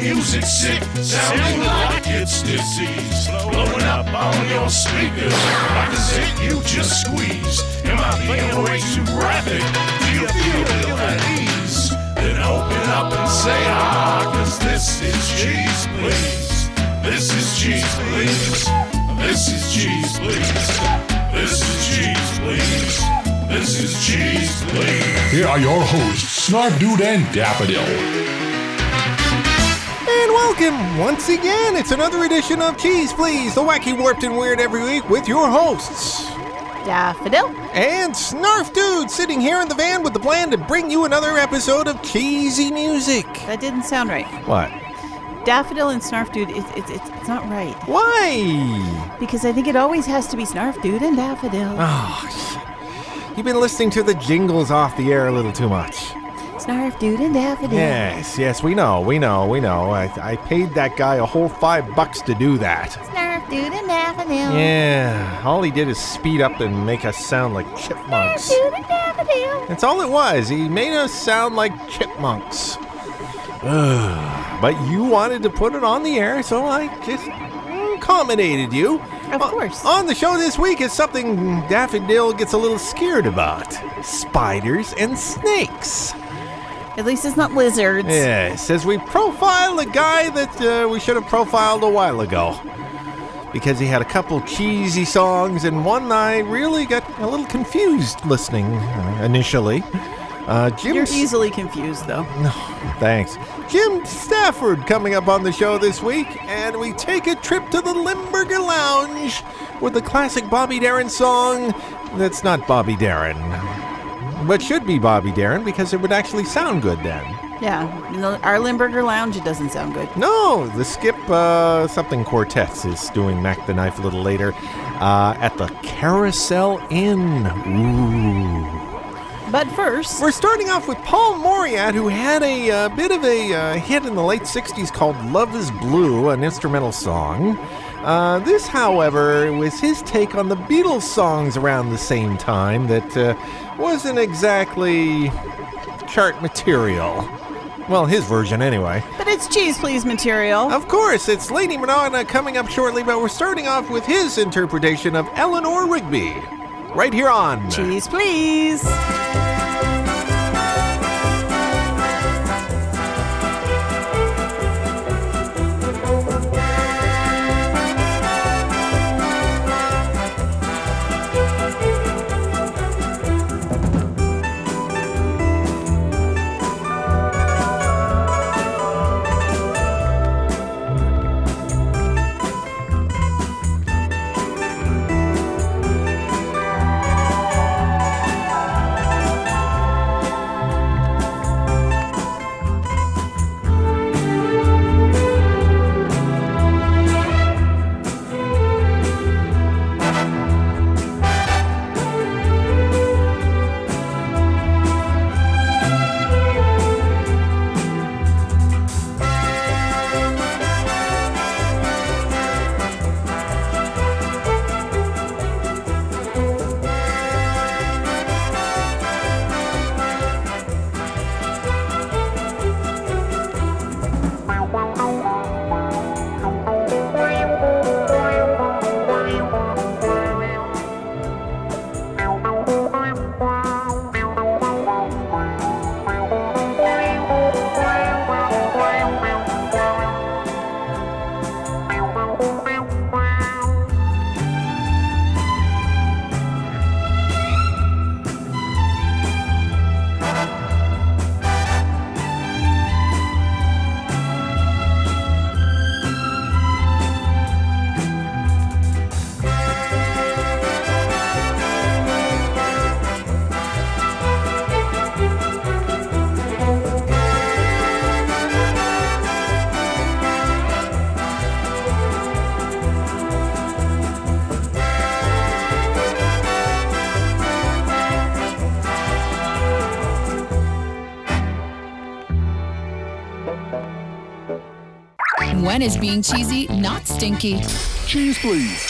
music sick? Sounding like it's disease. Blowing up on your speakers. Like a zit you just squeeze. Am I being way too graphic? Do you feel ill at ease? Then open up and say ah, cause this is cheese, please. This is cheese, please. This is cheese, please. This is cheese, please. This is cheese, please. Here are your hosts, Snarfdude and Daffodil. And welcome once again. It's another edition of Cheeze Pleeze, the wacky, warped, and weird every week with your hosts. Daffodil. And Snarfdude sitting here in the van with the plan to bring you another episode of cheesy music. That didn't sound right. What? Daffodil and Snarfdude, it's, it's, it's, it's not right. Why? Because I think it always has to be Snarfdude and Daffodil. Oh, you've been listening to the jingles off the air a little too much. Snarfdude and Daffodil. Yes, yes, we know, we know, we know. I, I paid that guy a whole five bucks to do that. Snarfdude and Daffodil. Yeah, all he did is speed up and make us sound like chipmunks. Snarf Dude and Daffodil. That's all it was. He made us sound like chipmunks. But you wanted to put it on the air, so I just accommodated you. Of O- course. On the show this week is something Daffodil gets a little scared about spiders and snakes. At least it's not lizards. Yes, as we profile a guy that uh, we should have profiled a while ago. Because he had a couple cheesy songs, and one I really got a little confused listening uh, initially. Uh, Jim You're S- easily confused, though. No, thanks. Jim Stafford coming up on the show this week, and we take a trip to the Limburger Lounge with the classic Bobby Darin song that's not Bobby Darin, but should be Bobby Darin because it would actually sound good then. Yeah. Our Limburger Lounge, it doesn't sound good. No, the Skip uh, something quartets is doing Mack the Knife a little later uh, at the Carousel Inn. Ooh. But first, We're starting off with Paul Mauriat, who had a uh, bit of a uh, hit in the late 60s called Love is Blue, an instrumental song. Uh, this, however, was his take on the Beatles songs around the same time that uh, wasn't exactly chart material. Well, his version anyway. but it's cheese please material. Of course, it's Lady Madonna coming up shortly, but we're starting off with his interpretation of Eleanor Rigby. Right here on. Cheese please. Is being cheesy not stinky? Cheese, please.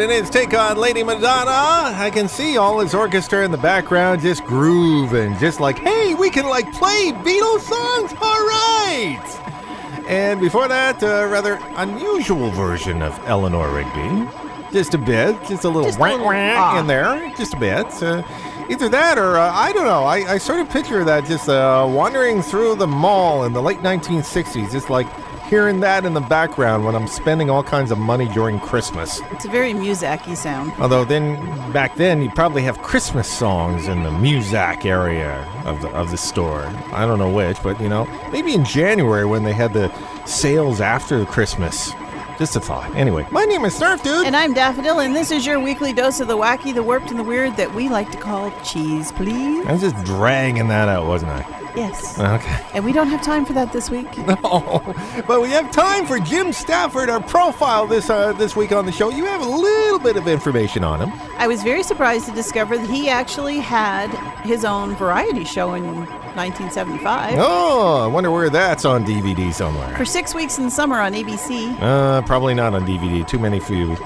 And his take on Lady Madonna. I can see all his orchestra in the background just grooving, just like, hey, we can like play Beatles songs? All right. And before that, a rather unusual version of Eleanor Rigby. Just a bit, just a little Just ah. in there, just a bit. Uh, either that or uh, I don't know. I, I sort of picture that just uh, wandering through the mall in the late 1960s, just like hearing that in the background when I'm spending all kinds of money during Christmas. It's a very Muzak-y sound. Although then, back then, you'd probably have Christmas songs in the Muzak area of the of the store. I don't know which, but you know, maybe in January when they had the sales after Christmas. Just a thought. Anyway, my name is Snarfdude. And I'm Daffodil, and this is your weekly dose of the wacky, the warped, and the weird that we like to call cheese, please. I was just dragging that out, wasn't I? Yes. Okay. And we don't have time for that this week. Oh, but we have time for Jim Stafford, our profile this uh, this week on the show. You have a little bit of information on him. I was very surprised to discover that he actually had his own variety show in 1975. Oh, I wonder where that's on DVD somewhere. For six weeks in the summer on ABC. Uh, probably not on DVD. Too many few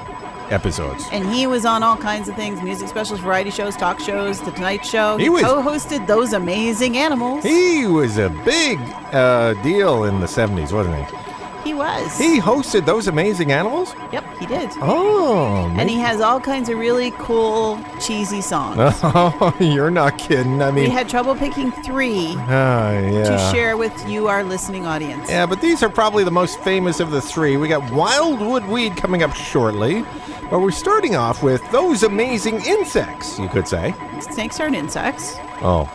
episodes. And he was on all kinds of things music specials, variety shows, talk shows, The Tonight Show. He was- co hosted Those Amazing Animals. He was a big uh, deal in the 70s, wasn't he? He was. He hosted those amazing animals? Yep, he did. Oh, And he has all kinds of really cool, cheesy songs. Oh, you're not kidding. I mean, we had trouble picking three ah, yeah. to share with you, our listening audience. Yeah, but these are probably the most famous of the three. We got Wildwood Weed coming up shortly, but we're starting off with those amazing insects, you could say. Snakes aren't insects. Oh.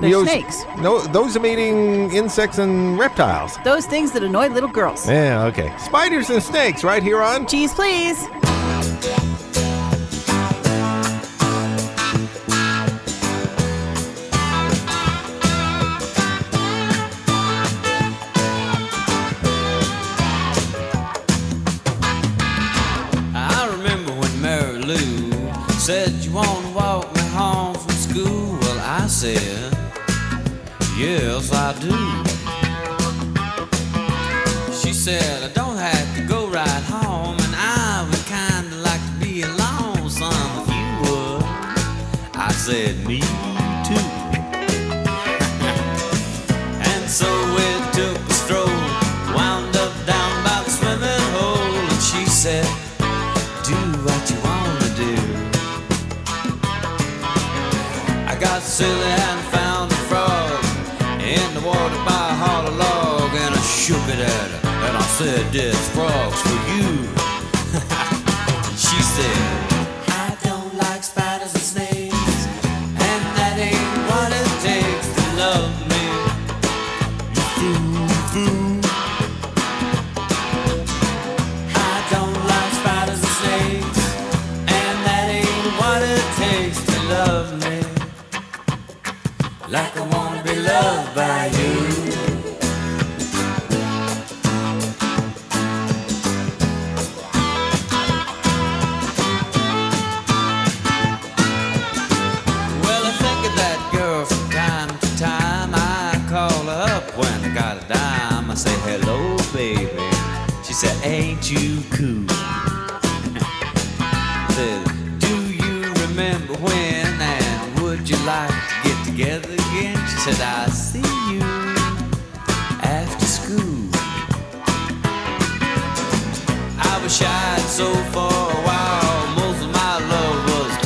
They're Those- snakes. No, those amazing insects and reptiles. Those things that annoy little girls. Yeah, okay. Spiders and snakes right here on Cheese, please. I remember when Mary Lou said you want to walk me home from school. Well, I said, yes, I do. She said I don't said, "This frog's for you."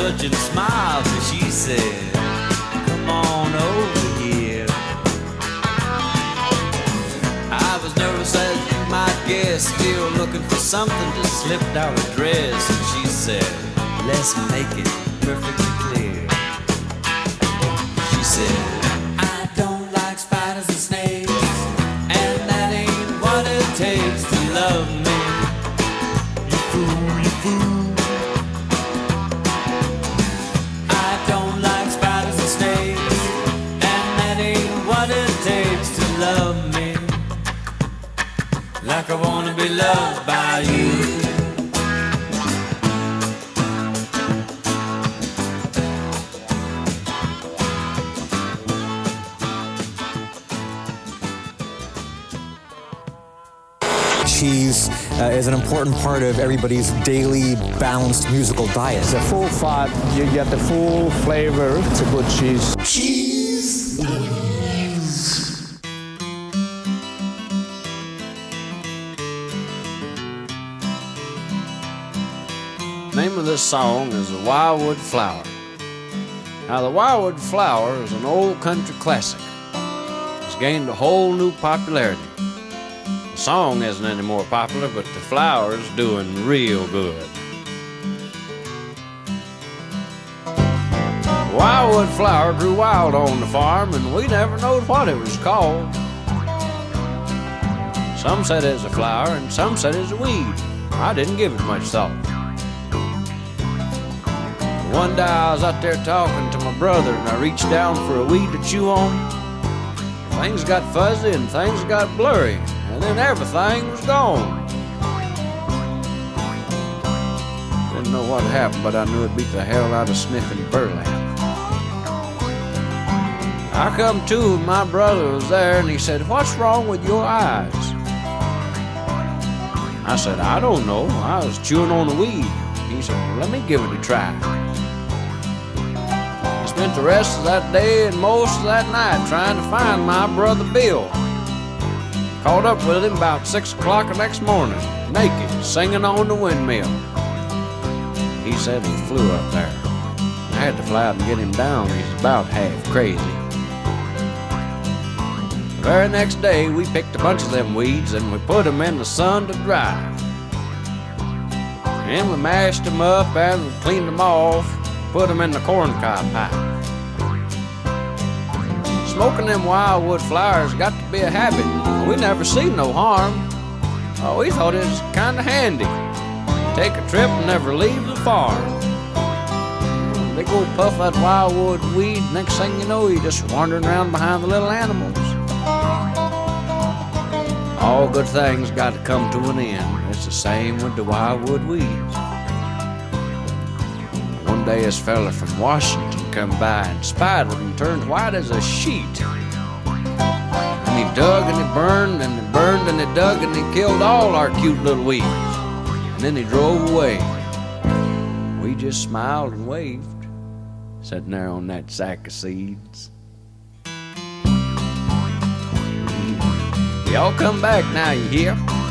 Touching smiles, but she said, Come on over here. I was nervous as you might guess, still looking for something to slip down her dress. And she said, Let's make it perfectly I wanna be loved by you. cheese uh, is an important part of everybody's daily balanced musical diet. It's a full fat, you get the full flavor. It's a good cheese. Name song is The Wildwood Flower. Now, The Wildwood Flower is an old country classic. It's gained a whole new popularity. The song isn't any more popular, but the flower's doing real good. Wildwood flower grew wild on the farm, and we never knowed what it was called. Some said it was a flower, and some said it was a weed. I didn't give it much thought. One day I was out there talking to my brother and I reached down for a weed to chew on. Things got fuzzy and things got blurry, and then everything was gone. Didn't know what happened, but I knew it beat the hell out of sniffing burlap. I come to and my brother was there and he said, What's wrong with your eyes? I said, I don't know. I was chewing on the weed. He said, Let me give it a try. Spent the rest of that day and most of that night trying to find my brother Bill. Caught up with him about six o'clock the next morning, naked, singing on the windmill. He said he flew up there. I had to fly out and get him down. He's about half crazy. The very next day, we picked a bunch of them weeds and we put them in the sun to dry. And we mashed them up and we cleaned them off, put them in the corncob pipe. Smoking them wildwood flowers got to be a habit. We never seen no harm. Oh, we thought it was kind of handy. Take a trip and never leave the farm. Big old puff that wildwood weed, next thing you know, you're just wandering around behind the little animals. All good things got to come to an end. It's the same with the wildwood weeds. One day this fella from Washington come by and spied and turned white as a sheet. And he dug and he burned and he burned and he dug and he killed all our cute little weeds. And then he drove away. We just smiled and waved, sitting there on that sack of seeds. Y'all come back now, you hear?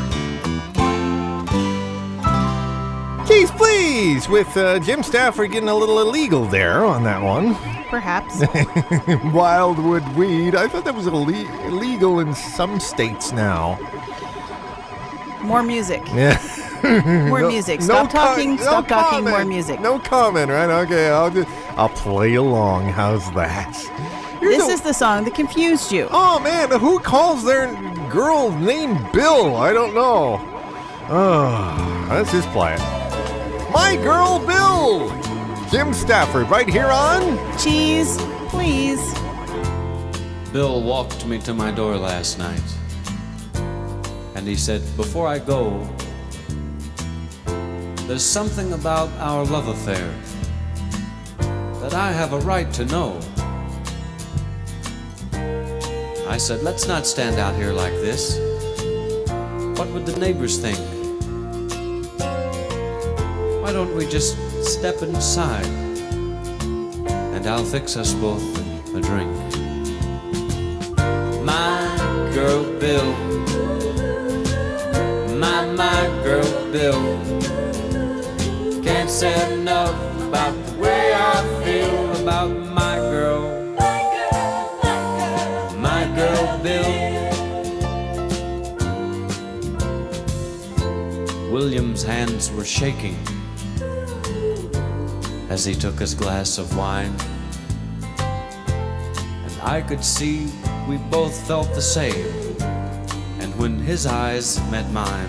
Keys, please, with uh, Jim Stafford getting a little illegal there on that one. Perhaps. Wildwood weed. I thought that was ille- illegal in some states now. More music. Yeah. More No- music. no Stop co- talking. no Stop talking. More music. No comment, right? Okay, I'll just I'll play along. How's that? Here's This a- is the song that confused you. Oh man, who calls their girl named Bill? I don't know. Oh, let's just play it. My girl Bill. Jim Stafford, right here on. Cheese, please. Bill walked me to my door last night. And he said, Before I go, there's something about our love affair that I have a right to know. I said, Let's not stand out here like this. What would the neighbors think? Why don't we just step inside? And I'll fix us both a drink? My girl Bill, my, my girl Bill, can't say enough about the way I feel about my girl, my girl Bill. William's hands were shaking as he took his glass of wine. And I could see we both felt the same. And when his eyes met mine,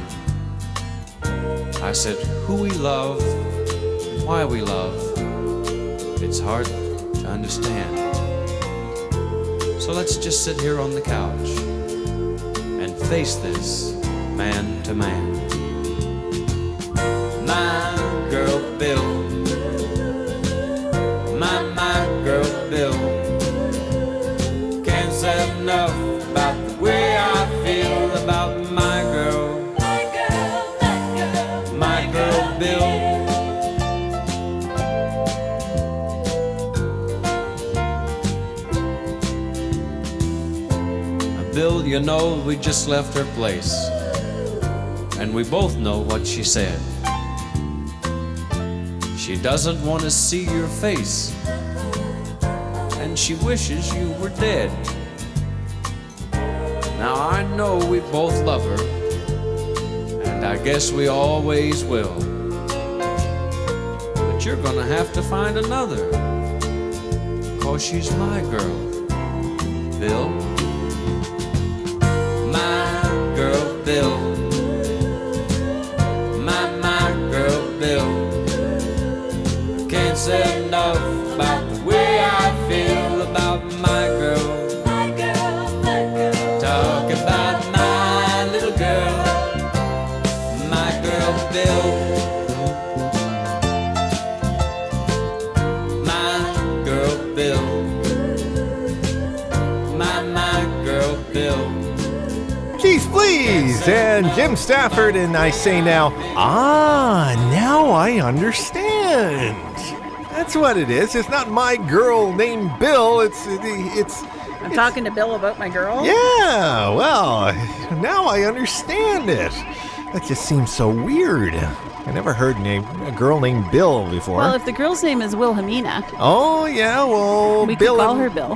I said, Who we love, and why we love, it's hard to understand. So let's just sit here on the couch and face this man to man. My girl Bill, bill. Can't say enough about the way I feel about my girl. My girl, my girl, my girl, Bill. Bill, you know, we just left her place. And we both know what she said. She doesn't want to see your face. And she wishes you were dead. Now I know we both love her. And I guess we always will. But you're gonna have to find another. Cause she's my girl, Bill. And Jim Stafford, and I say now, ah, now I understand. That's what it is. It's not my girl named Bill. It's it's I'm talking to Bill about my girl. yeah. Well, now I understand it. That just seems so weird. I never heard name, a girl named Bill before. Well, if the girl's name is Wilhelmina, oh yeah, well, We could Bill call her Bill.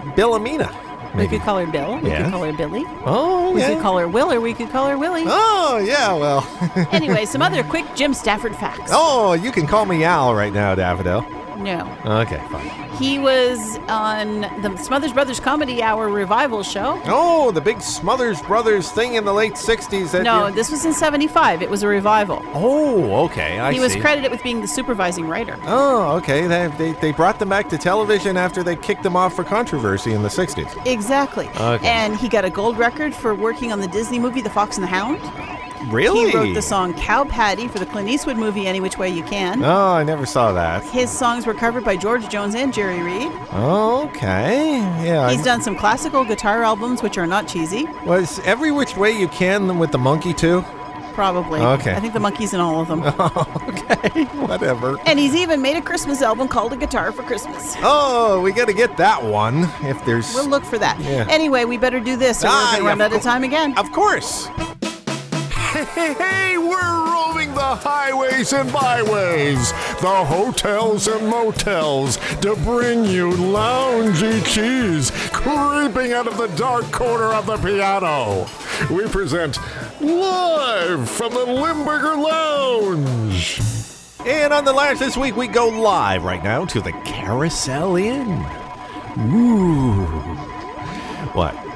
Billamina. we Maybe. could call her Bill. We Yeah. could call her Billy. Oh We yeah. could call her Will, or we could call her Willie. oh yeah. Well. Anyway, some other quick Jim Stafford facts. oh, you can call me Al right now, Daffodil. No. Okay, fine. He was on the Smothers Brothers Comedy Hour revival show. Oh, the big Smothers Brothers thing in the late 60s. That No, you- this was in 75. It was a revival. Oh, okay. I he was see. credited with being the supervising writer. Oh, okay. They, they, they brought them back to television after they kicked them off for controversy in the 60s. Exactly. Okay. And he got a gold record for working on the Disney movie The Fox and the Hound. Really? He wrote the song Cow Patty for the Clint Eastwood movie Any Which Way You Can. Oh, I never saw that. His songs were covered by George Jones and Jerry Reed. Okay. Yeah. He's I- done some classical guitar albums, which are not cheesy, Was Every Which Way You Can with the monkey, too? probably. Okay. I think the monkey's in all of them. okay. Whatever. and he's even made a Christmas album called A Guitar for Christmas. Oh, we got to get that one if there's. We'll look for that. Yeah. Anyway, we better do this or Ah, we're going to yeah, run out of time again. Of course. Hey, hey, we're roaming the highways and byways, the hotels and motels, to bring you loungy cheese creeping out of the dark corner of the piano. We present live from the Limburger Lounge. And on the lash this week, we go live right now to the Carousel Inn. Ooh. What?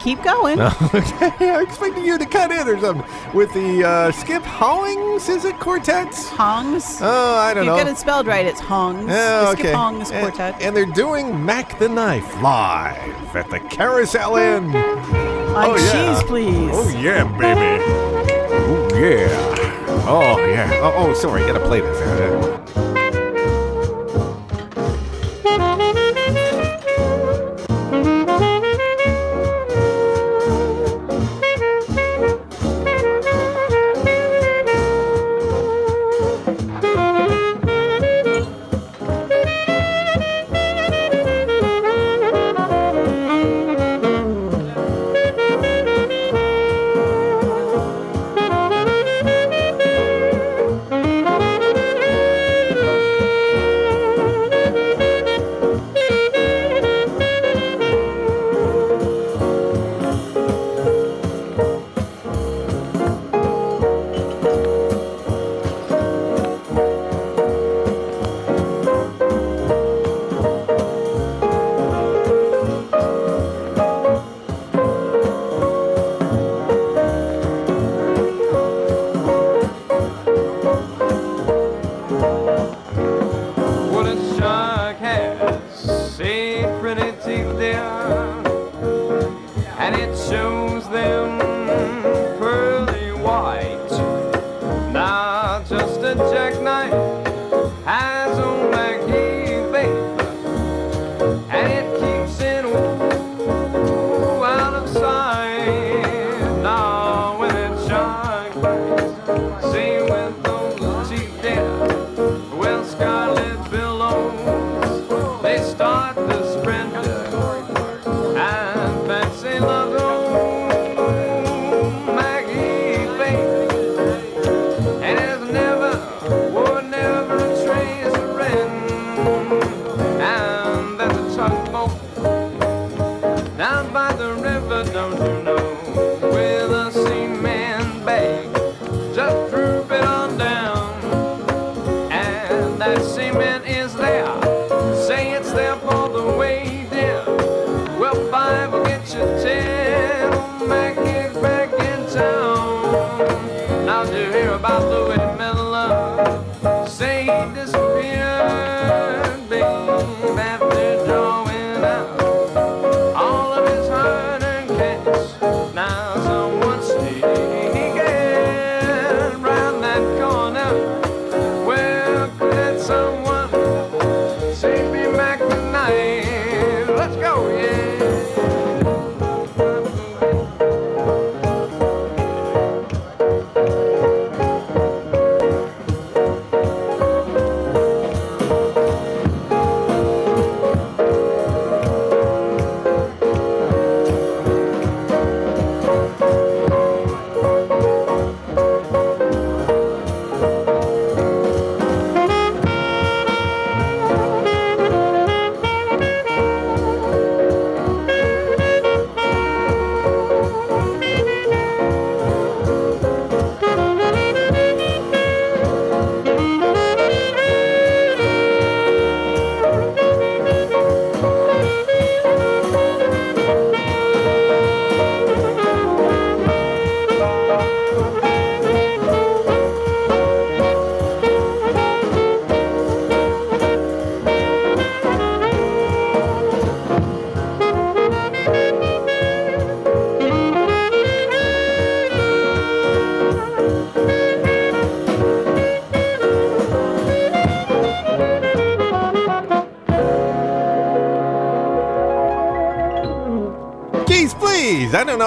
Keep going. okay, I'm expecting you to cut in or something. With the uh, Skip Howings, is it quartets? Hongs. Oh, I don't you know. You get it spelled right. It's Hongs. Oh, okay. Skip Hongs And- Quartet. And, they're doing Mack the Knife live at the Carousel Inn. On oh, yeah. cheese, please. Oh, yeah, baby. Oh, yeah. Oh, yeah. Oh, oh sorry. Gotta play this.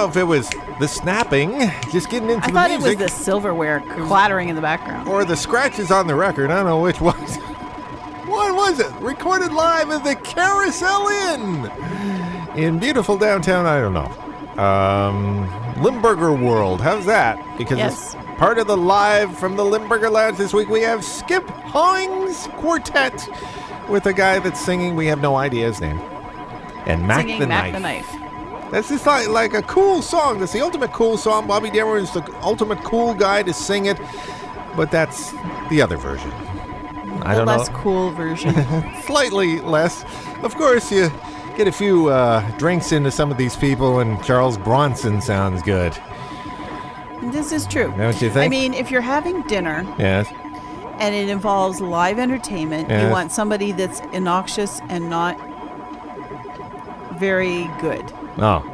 Know if it was the snapping, just getting into I the thought it was music, the silverware clattering in the background. or the scratches on the record. I don't know which was. What was it? Recorded live at the Carousel Inn in beautiful downtown. I don't know. Um, Limburger World. How's that? Because Yes. it's part of the live from the Limburger Lounge this week. We have Skip Hines Quartet with a guy that's singing. We have no idea his name. And Mac the Mac Knife. the Knife. That's just like, like a cool song. That's the ultimate cool song. Bobby Darin is the ultimate cool guy to sing it, but that's the other version. I don't know. The less know. cool version. Slightly less. Of course, you get a few uh, drinks into some of these people, and Charles Bronson sounds good. this is true. Don't you think? I mean, if you're having dinner Yes. and it involves live entertainment, you want somebody that's innoxious and not very good. Oh.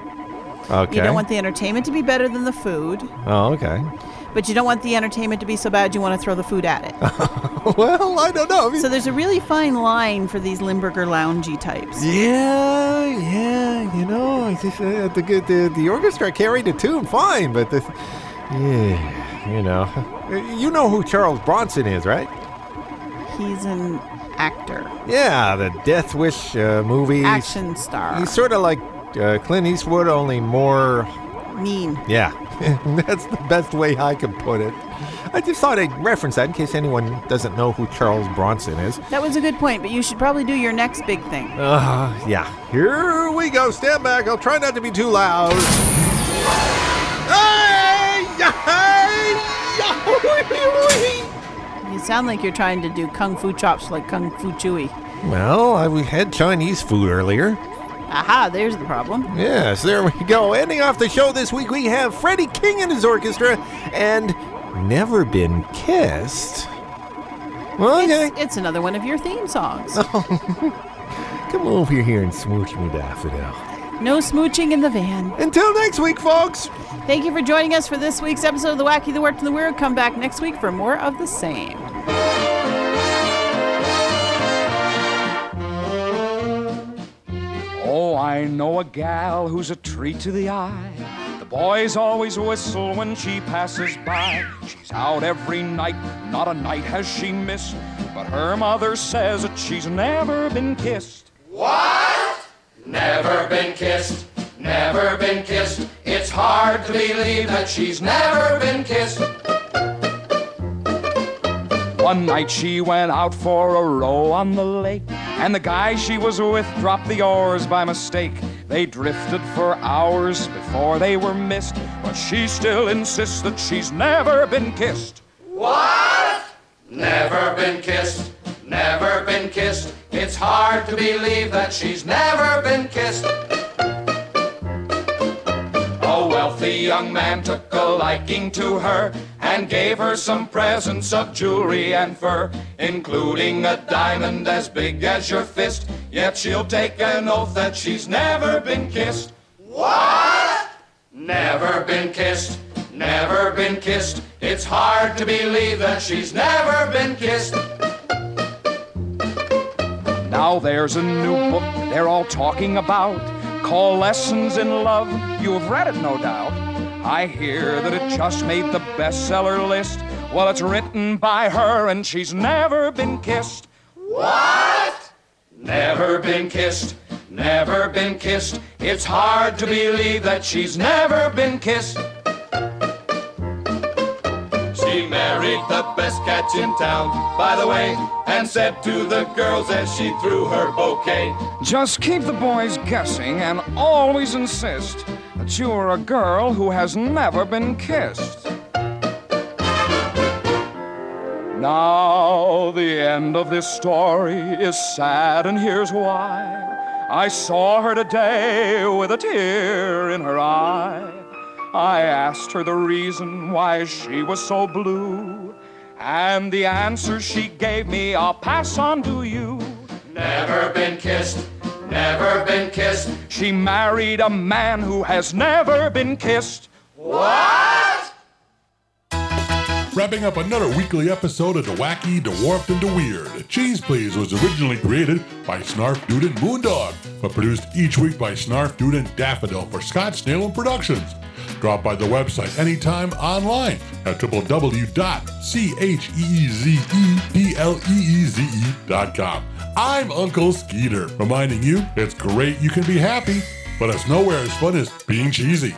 Okay. You don't want the entertainment to be better than the food, oh, okay. but you don't want the entertainment to be so bad you want to throw the food at it. well, I don't know. I mean- so there's a really fine line for these Limburger loungy types. Yeah, yeah, you know, I just, uh, the, good- the the orchestra carried the tune fine, but the yeah, you know, you know who Charles Bronson is, right? He's an actor, Yeah, the Death Wish uh, movie. action star, He's sort of like uh, Clint Eastwood, only more. mean. Yeah, that's the best way I can put it. I just thought I'd reference that in case anyone doesn't know who Charles Bronson is. That was a good point, but you should probably do your next big thing. Uh, yeah. Here we go. Stand back. I'll try not to be too loud. Hey! Hey! You sound like you're trying to do kung fu chops like kung fu chewy. Well, I, we had Chinese food earlier. Aha, there's the problem. Yes, there we go. Ending off the show this week, we have Freddie King and his orchestra and Never Been Kissed. Okay, It's, it's another one of your theme songs. come over here and smooch me, Daffodil. No smooching in the van. Until next week, folks. Thank you for joining us for this week's episode of The Wacky, the Warped, and the Weird. Come back next week for more of the same. Oh, I know a gal who's a treat to the eye. The boys always whistle when she passes by. She's out every night, not a night has she missed. But her mother says that she's never been kissed. What? Never been kissed, never been kissed. It's hard to believe that she's never been kissed. One night she went out for a row on the lake, and the guy she was with dropped the oars by mistake. They drifted for hours before they were missed, but she still insists that she's never been kissed. What? Never been kissed, never been kissed. It's hard to believe that she's never been kissed. Wealthy young man took a liking to her and gave her some presents of jewelry and fur, including a diamond as big as your fist. Yet she'll take an oath that she's never been kissed. What? Never been kissed, never been kissed. It's hard to believe that she's never been kissed. Now there's a new book they're all talking about called Lessons in Love. You've read it, no doubt. I hear that it just made the bestseller list. Well, it's written by her and she's never been kissed. What? Never been kissed, never been kissed. It's hard to believe that she's never been kissed. The best catch in town, by the way, and said to the girls as she threw her bouquet, Just keep the boys guessing and always insist that you're a girl who has never been kissed. Now, the end of this story is sad, and here's why. I saw her today with a tear in her eye. I asked her the reason why she was so blue, and the answer she gave me I'll pass on to you. Never been kissed, never been kissed. She married a man who has never been kissed. What? Wrapping up another weekly episode of The Wacky, The Warped, and The Weird. Cheeze Pleeze was originally created by Snarfdude and Moondog, but produced each week by Snarfdude and Daffodil for Scott Snellen Productions. Drop by the website anytime online at www.cheezepleeze.com. I'm Uncle Skeeter, reminding you it's great you can be happy, but it's nowhere as fun as being cheesy.